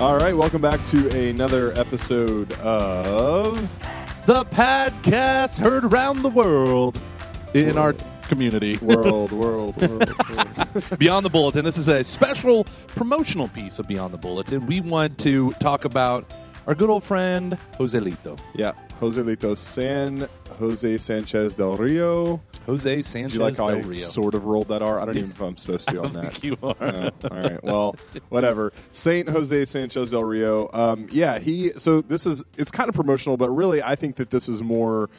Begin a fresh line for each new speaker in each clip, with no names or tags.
All right, welcome back to another episode of
The podcast heard around the world in our community.
World, World, World. world.
Beyond the Bulletin. This is a special promotional piece of Beyond the Bulletin. We want to talk about our good old friend Joselito.
yeah, Joselito San Jose Sanchez del Rio.
Jose
Do
Sanchez
you like how
del
I
Rio.
sort of rolled that R? I don't even know if I'm supposed to on that.
think you are.
Oh, all right. Well, whatever. Saint Jose Sanchez del Rio. Um, yeah, he. So this is it's kind of promotional, but really, I think that this is more.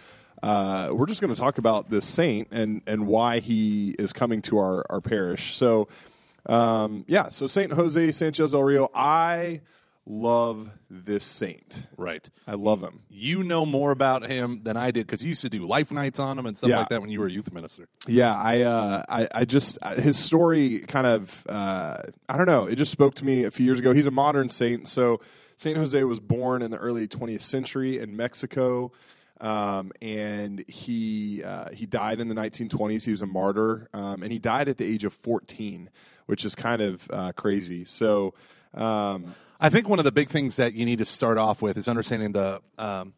Uh, we're just going to talk about this saint and and why he is coming to our our parish. So, um, yeah. So Saint Jose Sanchez del Rio. I love this saint.
Right.
I love him.
You know more about him than I did because you used to do life nights on him and stuff
Yeah.
like that when you were a youth minister.
Yeah, I, uh, I, I just his story kind of, uh, I don't know, it just spoke to me a few years ago. He's a modern saint, so Saint Jose was born in the early 20th century in Mexico, um, and he uh, he died in the 1920s. He was a martyr, um, and he died at the age of 14, which is kind of uh, crazy. So. Um,
I think one of the big things that you need to start off with is understanding the um,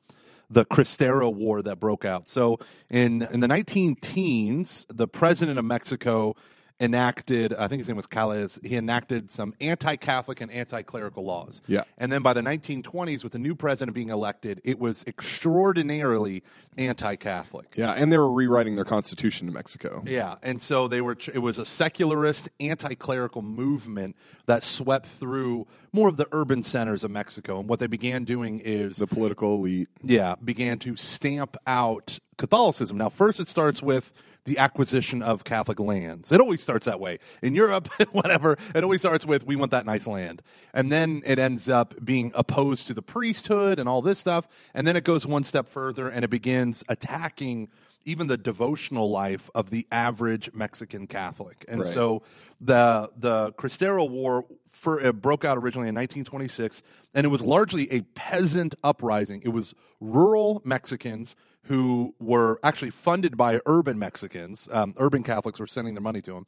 the Cristero War that broke out. So in in the 19 teens, the president of Mexico enacted, I think his name was Calles, he enacted some anti-Catholic and anti-clerical laws.
Yeah.
And then by the 1920s, with the new president being elected, it was extraordinarily anti-Catholic.
yeah, and they were rewriting their constitution in Mexico.
Yeah, and so they were. It was a secularist, anti-clerical movement that swept through more of the urban centers of Mexico. And what they began doing is,
The political elite.
yeah, began to stamp out Catholicism. Now, first it starts with the acquisition of Catholic lands. It always starts that way in Europe, whatever. It always starts with we want that nice land, and then it ends up being opposed to the priesthood and all this stuff. And then it goes one step further and it begins attacking even the devotional life of the average Mexican Catholic. And
Right.
so the the Cristero War for, it broke out originally in 1926, and it was largely a peasant uprising. It was rural Mexicans who were actually funded by urban Mexicans. Um, urban Catholics were sending their money to them.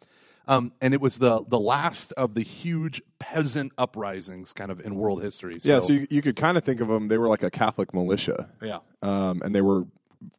Um, and it was the the last of the huge peasant uprisings, kind of in world history.
Yeah, so, you, you could kind of think of them. They were like a Catholic militia.
yeah,
um, and they were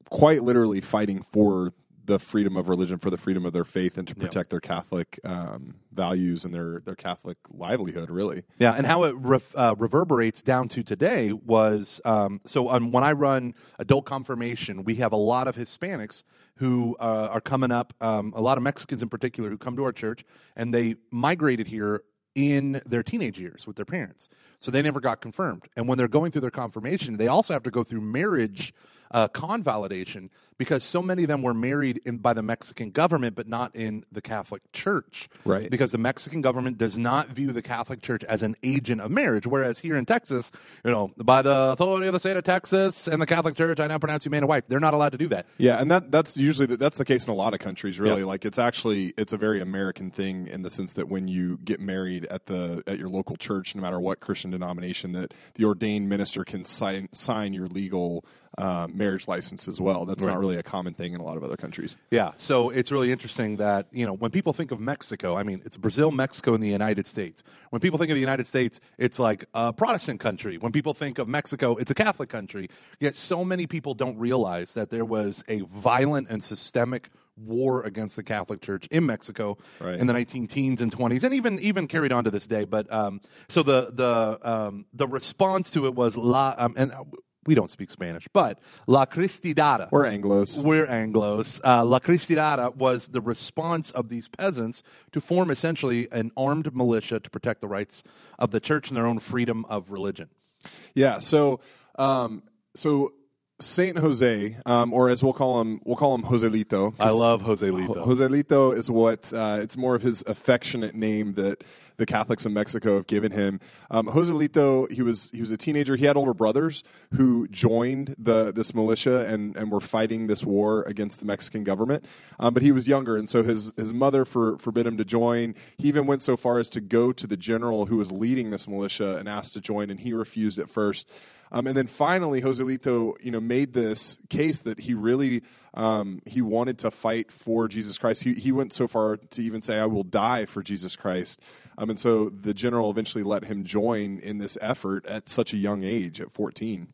quite literally fighting for the freedom of religion, for the freedom of their faith, and to protect their Catholic um, values and their their Catholic livelihood. Really,
Yeah, and how it ref, uh, reverberates down to today was um, so um, when I run adult confirmation, we have a lot of Hispanics who uh, are coming up, um, a lot of Mexicans in particular who come to our church, and they migrated here in their teenage years with their parents. So they never got confirmed. And when they're going through their confirmation, they also have to go through marriage uh, convalidation because so many of them were married in, by the Mexican government, but not in the Catholic Church.
Right.
Because the Mexican government does not view the Catholic Church as an agent of marriage, whereas here in Texas, you know, by the authority of the state of Texas and the Catholic Church, I now pronounce you man and wife. They're not allowed to do that.
yeah, and that that's usually the, that's the case in a lot of countries. Really,
Yeah.
like it's actually it's a very American thing in the sense that when you get married at the at your local church, no matter what Christian denomination, that the ordained minister can sign sign your legal uh, marriage license as well. That's not really a common thing in a lot of other countries.
Yeah, so it's really interesting that you know when people think of Mexico, I mean it's Brazil, Mexico, and the United States. When people think of the United States, it's like a Protestant country. When people think of Mexico, it's a Catholic country. Yet so many people don't realize that there was a violent and systemic war against the Catholic Church in Mexico
Right.
in the 19 teens and 20s, and even even carried on to this day. But um, so the the um, the response to it was la um, and. uh, We don't speak Spanish, but La Cristidada.
We're Anglos.
We're Anglos. Uh, La Cristidada was the response of these peasants to form essentially an armed militia to protect the rights of the church and their own freedom of religion.
Yeah. So, um, so Saint Jose, um, or as we'll call him, we'll call him Joselito.
I love Joselito.
Joselito is what uh, it's more of his affectionate name that the Catholics in Mexico have given him. Um, Joselito, he was he was a teenager. He had older brothers who joined the this militia and and were fighting this war against the Mexican government. Um, but he was younger, and so his his mother for, forbid him to join. He even went so far as to go to the general who was leading this militia and asked to join, and he refused at first. Um, and then finally, Joselito, you know, made this case that he really um, he wanted to fight for Jesus Christ. He he went so far to even say, "I will die for Jesus Christ." Um, and so the general eventually let him join in this effort at such a young age, at 14.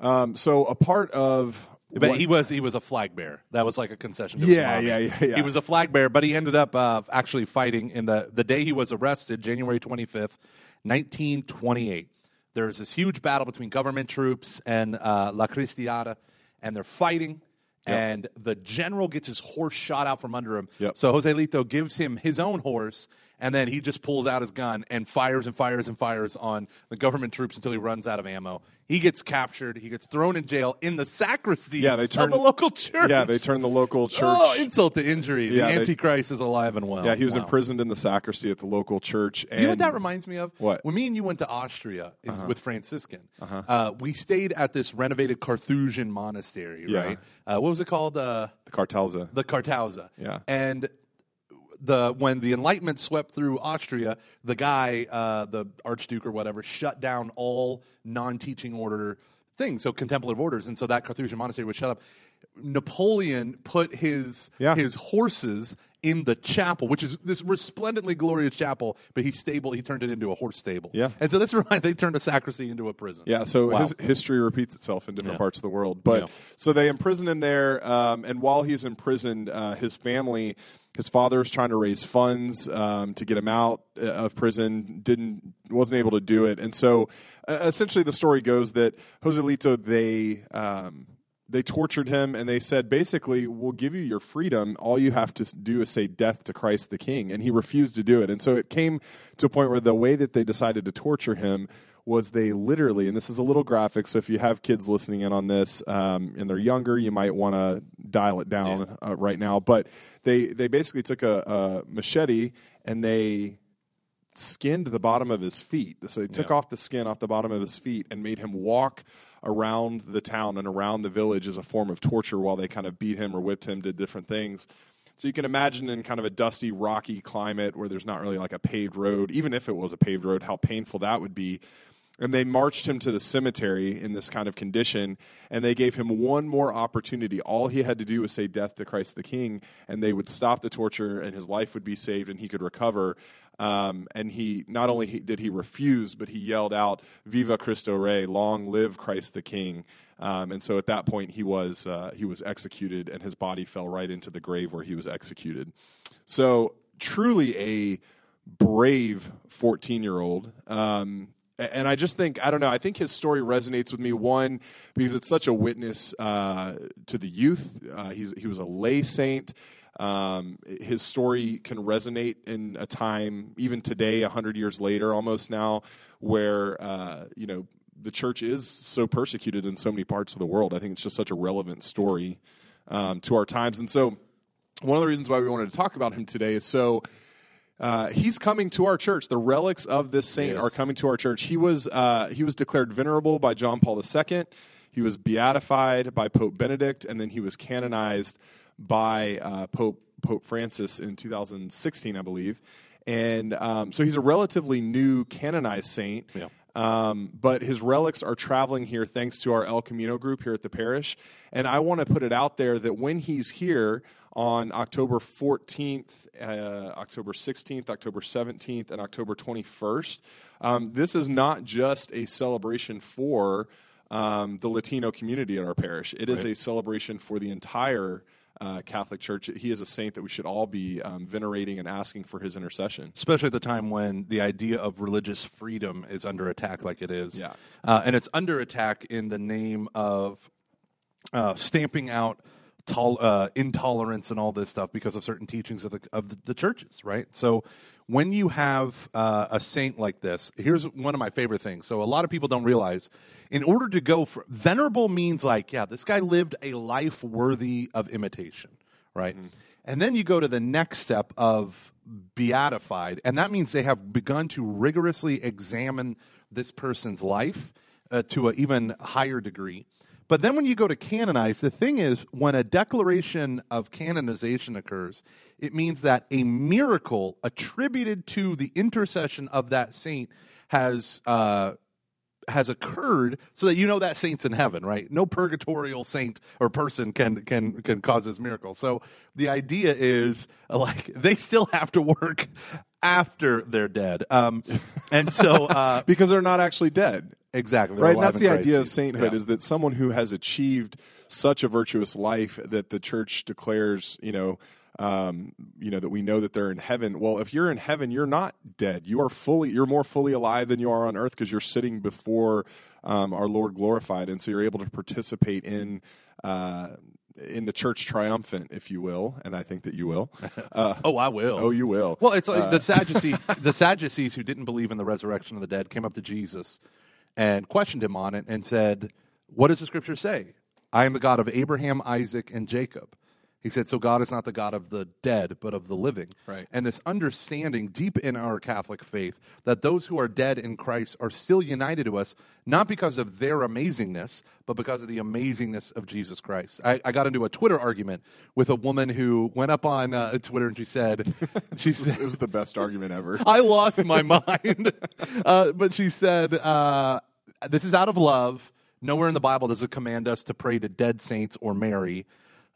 Um, so a part of
But
what-
he was he was a flag bearer. That was like a concession. To
Yeah, yeah, yeah, yeah.
He was a flag bearer, but he ended up uh, actually fighting in the the day he was arrested, January twenty fifth, nineteen twenty eight. There's this huge battle between government troops and uh, La Cristiada, and they're fighting. And the general gets his horse shot out from under him.
Yep.
So Joselito gives him his own horse, and then he just pulls out his gun and fires and fires and fires on the government troops until he runs out of ammo. He gets captured. He gets thrown in jail in the sacristy
Yeah, they
of
turned-
the local church.
yeah, they turned the local church.
Oh, insult to injury.
Yeah,
the
they-
Antichrist is alive and well.
yeah, he was
Wow.
imprisoned in the sacristy at the local church. And
You know what that reminds me of?
What?
When me and you went to Austria in- with Franciscan, uh, we stayed at this renovated Carthusian monastery,
Yeah.
right? Uh, what was it called? Uh,
the Cartelza.
the Kartause.
Yeah.
And the when the Enlightenment swept through Austria, the guy, uh, the Archduke or whatever, shut down all non-teaching order things, so contemplative orders, and so that Carthusian monastery was shut up. Napoleon put his
Yeah.
his horses in the chapel, which is this resplendently glorious chapel, but he stable he turned it into a horse stable.
Yeah.
and so this reminds they turned a sacristy into a prison.
Yeah, so
Wow.
his history repeats itself in different
Yeah.
parts of the world. But
Yeah.
so they imprison him there, um, and while he's imprisoned, uh, his family, his father is trying to raise funds um, to get him out uh, of prison. Didn't wasn't able to do it, and so uh, essentially the story goes that Joselito they. Um, they tortured him and they said basically we'll give you your freedom all you have to do is say death to christ the king and he refused to do it and so it came to a point where the way that they decided to torture him was they literally and this is a little graphic so if you have kids listening in on this um, and they're younger you might want to dial it down uh, right now but they they basically took a, a machete and they skinned the bottom of his feet. So they took
Yeah.
off the skin off the bottom of his feet and made him walk around the town and around the village as a form of torture while they kind of beat him or whipped him, did different things. So you can imagine in kind of a dusty, rocky climate where there's not really like a paved road, even if it was a paved road, how painful that would be. And they marched him to the cemetery in this kind of condition, and they gave him one more opportunity. All he had to do was say death to Christ the King, and they would stop the torture, and his life would be saved, and he could recover. Um, and he not only did he refuse, but he yelled out, "Viva Cristo Rey! Long live Christ the King!" Um, and so at that point, he was uh, he was executed, and his body fell right into the grave where he was executed. So truly a brave 14 year old. Um, and I just think, I don't know, I think his story resonates with me. One, because it's such a witness uh, to the youth. Uh, he's, he was a lay saint. Um, his story can resonate in a time, even today, 100 years later, almost now, where, uh, you know, the church is so persecuted in so many parts of the world. I think it's just such a relevant story um, to our times. And so, one of the reasons why we wanted to talk about him today is so uh, he's coming to our church. The relics of this saint
Yes.
are coming to our church. He was uh, he was declared venerable by John Paul II. He was beatified by Pope Benedict, and then he was canonized by uh, Pope Pope Francis in 2016, I believe. And um, so he's a relatively new canonized saint.
Yeah.
Um, but his relics are traveling here thanks to our El Camino group here at the parish. And I want to put it out there that when he's here on October 14th, uh, October 16th, October 17th, and October 21st, um, this is not just a celebration for um, the Latino community at our parish. It is
Right.
a celebration for the entire uh, Catholic Church. He is a saint that we should all be um, venerating and asking for his intercession.
especially at the time when the idea of religious freedom is under attack like it is.
Yeah.
Uh, and it's under attack in the name of uh, stamping out tol- uh, intolerance and all this stuff because of certain teachings of the, of the, the churches, right? So when you have uh, a saint like this, here's one of my favorite things. So a lot of people don't realize in order to go for venerable means like, yeah, this guy lived a life worthy of imitation, right? And then you go to the next step of beatified, and that means they have begun to rigorously examine this person's life uh, to an even higher degree. But then when you go to canonize, the thing is, when a declaration of canonization occurs, it means that a miracle attributed to the intercession of that saint has uh, has occurred so that you know that saint's in heaven, right? No purgatorial saint or person can can can cause this miracle. So the idea is like they still have to work after they're dead, um, and so uh,
because they're not actually dead.
Exactly. They're
right? That's the idea of sainthood
Yeah.
is that someone who has achieved such a virtuous life that the church declares you know um, you know that we know that they're in heaven. Well if you're in heaven you're not dead. You are fully you're more fully alive than you are on earth because you're sitting before um, our lord glorified. And so you're able to participate in uh, in the church triumphant if you will. And i think that you will. Uh,
Oh, I will.
oh you will.
Well, it's like the Sadducees, the Sadducees who didn't believe in the resurrection of the dead came up to Jesus and questioned him on it and said, "What does the scripture say? I am the God of Abraham, Isaac, and Jacob." He said, "So God is not the God of the dead, but of the living."
Right.
And this understanding deep in our Catholic faith that those who are dead in Christ are still united to us, not because of their amazingness, but because of the amazingness of Jesus Christ. I, I got into a Twitter argument with a woman who went up on uh, Twitter and she said, "She said."
it was the best argument ever
I lost my mind. Uh, but she said, uh, This is out of love. Nowhere in the Bible does it command us to pray to dead saints or Mary.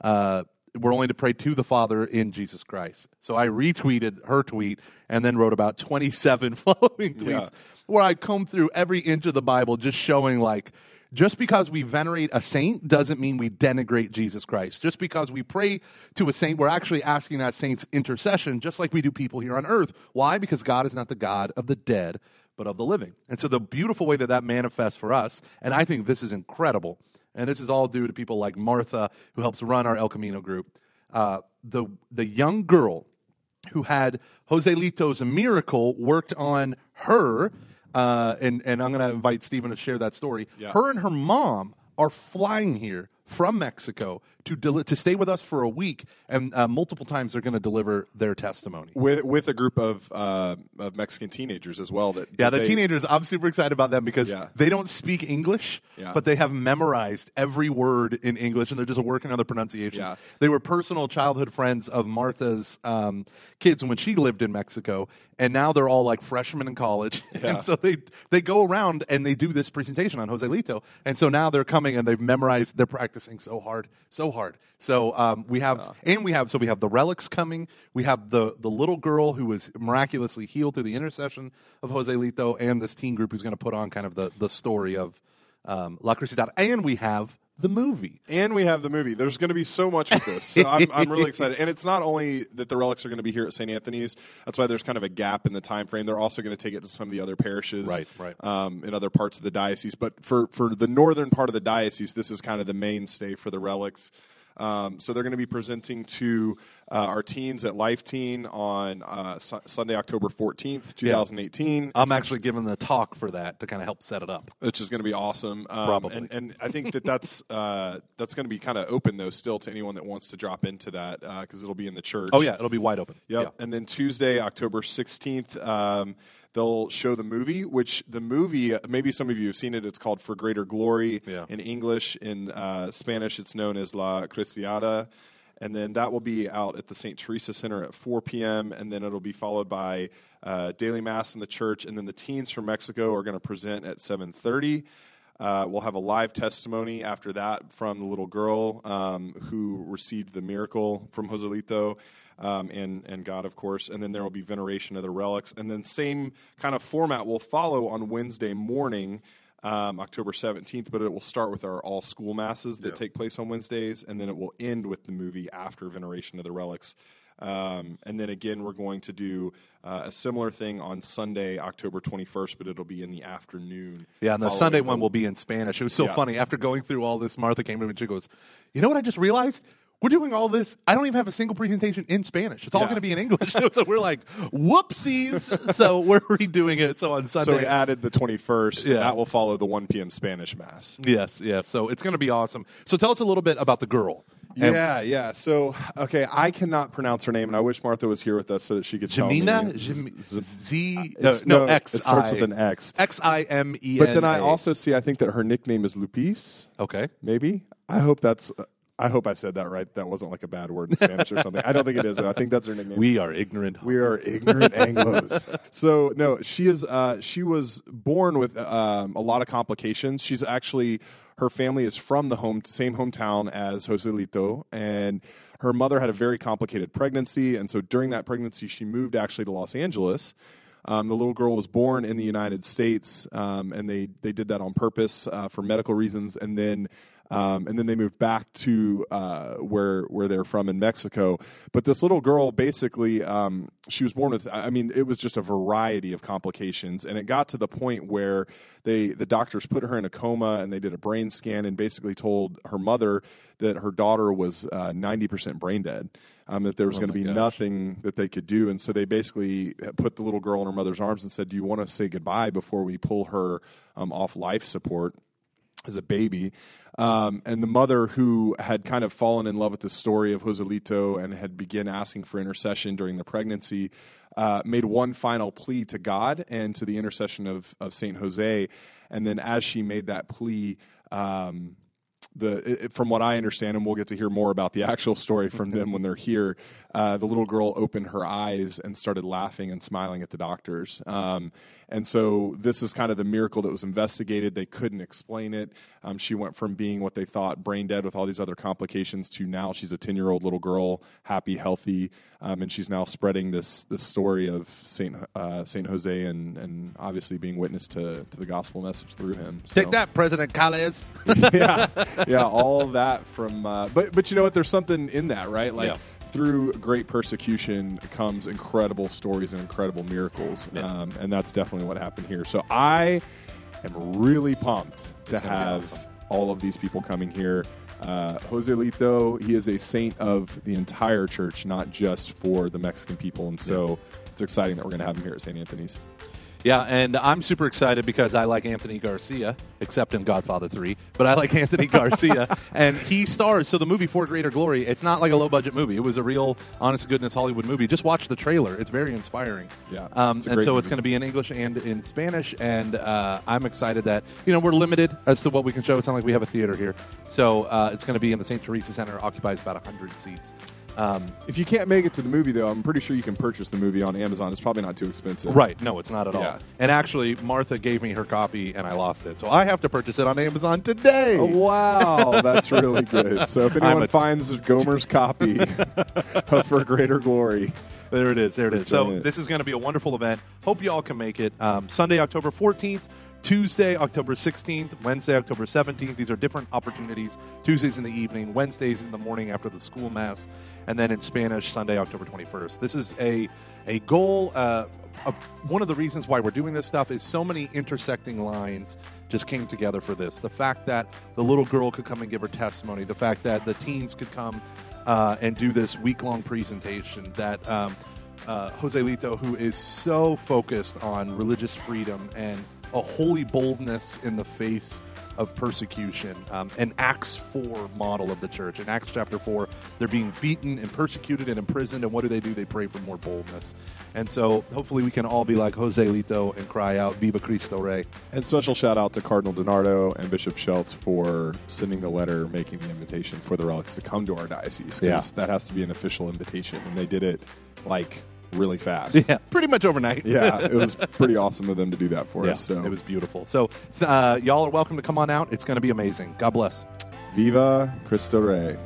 Uh, we're only to pray to the Father in Jesus Christ. So I retweeted her tweet and then wrote about 27 following tweets
Yeah.
where I comb through every inch of the Bible just showing like, just because we venerate a saint doesn't mean we denigrate Jesus Christ. Just because we pray to a saint, we're actually asking that saint's intercession, just like we do people here on earth. Why? Because God is not the God of the dead, but of the living. And so the beautiful way that that manifests for us, and I think this is incredible, and this is all due to people like Martha, who helps run our El Camino group. Uh, the the young girl who had Joselito's miracle worked on her, uh, and and I'm going to invite Stephen to share that story.
Yeah.
Her and her mom are flying here from Mexico to deli- to stay with us for a week, and uh, multiple times they're going to deliver their testimony.
with with a group of uh, of Mexican teenagers as well. That
Yeah,
that
the
they-
teenagers. I'm super excited about them because
Yeah.
they don't speak English,
Yeah.
but they have memorized every word in English, and they're just working on the pronunciation.
Yeah.
They were personal childhood friends of Martha's um, kids when she lived in Mexico, and now they're all like freshmen in college, and so they they go around and they do this presentation on Joselito, and so now they're coming and they've memorized. They're practicing so hard, so hard. So um, we have, and we have, so we have the relics coming. We have the the little girl who was miraculously healed through the intercession of Joselito, and this teen group who's going to put on kind of the the story of um, La Crucidad, and we have the movie.
And we have the movie. There's going to be so much with this. So I'm, I'm really excited. And it's not only that the relics are going to be here at St. Anthony's. That's why there's kind of a gap in the time frame. They're also going to take it to some of the other parishes,
Right, right.
Um, in other parts of the diocese. But for for the northern part of the diocese, this is kind of the mainstay for the relics. Um, so they're going to be presenting to uh, our teens at Life Teen on uh, Su- Sunday, October 14th, 2018.
I'm actually giving the talk for that to kind of help set it up.
which is going to be awesome. Um,
Probably.
and, and I think that that's uh, that's going to be kind of open though, still to anyone that wants to drop into that because it'll be in the church.
Oh yeah, it'll be wide open.
Yep.
Yeah.
And then Tuesday, October 16th, um, they'll show the movie, which the movie, maybe some of you have seen it. It's called For Greater Glory
Yeah.
in English. In uh, Spanish, it's known as La Cristiada. And then that will be out at the St. Teresa Center at 4 p.m. And then it'll be followed by uh, daily mass in the church. And then the teens from Mexico are going to present at 7:30. Uh, we'll have a live testimony after that from the little girl um, who received the miracle from Joselito um, and, and God, of course. And then there will be veneration of the relics. And then, same kind of format will follow on Wednesday morning, um, October 17th, but it will start with our all school masses that take place on Wednesdays. And then it will end with the movie after veneration of the relics. Um, and then again, we're going to do uh, a similar thing on Sunday, October 21st, but it'll be in the afternoon.
Yeah, and the Sunday one will be in Spanish. It was so
Yeah.
funny. After going through all this, Martha came to me and she goes, "You know what I just realized? We're doing all this. I don't even have a single presentation in Spanish. It's all
Yeah.
going to be in English." so we're like, "Whoopsies!" so we're redoing it. So on Sunday.
So we added the 21st.
Yeah.
That will follow the 1 p.m. Spanish Mass.
yes, yes. So it's going to be awesome. So tell us a little bit about the girl. And
yeah, yeah. So, okay, I cannot pronounce her name, and I wish Martha was here with us so that she could tell me.
Jim-
Z-
Z, no, uh,
it's-
no, X,
It starts
I.
with an X.
X I M E N.
But then I also see, I think that her nickname is Lupis,
okay.
maybe. I hope that's. I hope I said that right. That wasn't like a bad word in Spanish or something. I don't think it is. I think that's her nickname.
We are ignorant.
We are ignorant Anglo's. So no, she is. Uh, she was born with um, a lot of complications. She's actually her family is from the home same hometown as Joselito, and her mother had a very complicated pregnancy, and so during that pregnancy, she moved actually to Los Angeles. Um, the little girl was born in the United States, um, and they they did that on purpose uh, for medical reasons, and then. Um, and then they moved back to uh, where where they're from in Mexico. But this little girl, basically, um, she was born with. I mean, it was just a variety of complications, and it got to the point where they the doctors put her in a coma, and they did a brain scan, and basically told her mother that her daughter was uh, ninety percent brain dead. Um, that there was
Oh
going to be
gosh.
nothing that they could do, and so they basically put the little girl in her mother's arms and said, "Do you want to say goodbye before we pull her um, off life support?" As a baby. Um, and the mother who had kind of fallen in love with the story of Joselito and had begun asking for intercession during the pregnancy uh, made one final plea to God and to the intercession of, of Saint Jose. And then as she made that plea, um, the it, from what I understand, and we'll get to hear more about the actual story from them when they're here. Uh, the little girl opened her eyes and started laughing and smiling at the doctors. Um, and so this is kind of the miracle that was investigated. They couldn't explain it. Um, she went from being what they thought brain dead with all these other complications to now she's a ten year old little girl, happy, healthy, um, and she's now spreading this this story of Saint uh, Saint Jose and and obviously being witness to to the gospel message through him. So
Take that, President Calles.
yeah, yeah, all that from. Uh, but but you know what? There's something in that, right? Like
Yeah.
through great persecution comes incredible stories and incredible miracles,
Yeah.
um, and that's definitely what happened here. So I am really pumped to
It's gonna
have
awesome.
all of these people coming here. Uh, Joselito, he is a saint of the entire church, not just for the Mexican people, and so it's exciting that we're going to have him here at St. Anthony's.
Yeah, and I'm super excited because I like Andy Garcia, except in Godfather 3, but I like Andy Garcia. and he stars, so the movie For Greater Glory, it's not like a low budget movie. It was a real, honest to goodness Hollywood movie. Just watch the trailer, it's very inspiring.
Yeah,
Um, and so it's going to be in English and in Spanish. And uh, I'm excited that, you know, we're limited as to what we can show. It's not like we have a theater here. So uh, it's going to be in the St. Teresa Center, occupies about 100 seats. Um,
If you can't make it to the movie, though, I'm pretty sure you can purchase the movie on Amazon. It's probably not too expensive.
Right. No, it's not at all.
Yeah.
And actually, Martha gave me her copy and I lost it. So I have to purchase it on Amazon today.
Oh, wow, that's really good. So if anyone finds Gomer's copy of For Greater Glory,
There it is. There it is. So this is going to be a wonderful event. Hope you all can make it. Um, Sunday, October 14th. Tuesday, October 16th, Wednesday, October 17th. These are different opportunities. Tuesdays in the evening, Wednesdays in the morning after the school mass, and then in Spanish, Sunday, October 21st. This is a a goal. Uh, a, one of the reasons why we're doing this stuff is so many intersecting lines just came together for this. The fact that the little girl could come and give her testimony, the fact that the teens could come uh, and do this week long presentation, that um, uh, Joselito, who is so focused on religious freedom and a holy boldness in the face of persecution, um, an Acts 4 model of the church. In Acts chapter 4, they're being beaten and persecuted and imprisoned, and what do they do? They pray for more boldness. And so hopefully we can all be like Joselito and cry out, Viva Cristo Rey.
and special shout out to Cardinal DiNardo and Bishop Schultz for sending the letter, making the invitation for the relics to come to our diocese. 'cause
Yeah.
that has to be an official invitation, and they did it like really fast.
Yeah, pretty much overnight.
yeah, it was pretty awesome of them to do that for
Yeah,
us. So
it was beautiful. So uh, y'all are welcome to come on out. It's going to be amazing. God bless.
Viva Cristo Rey.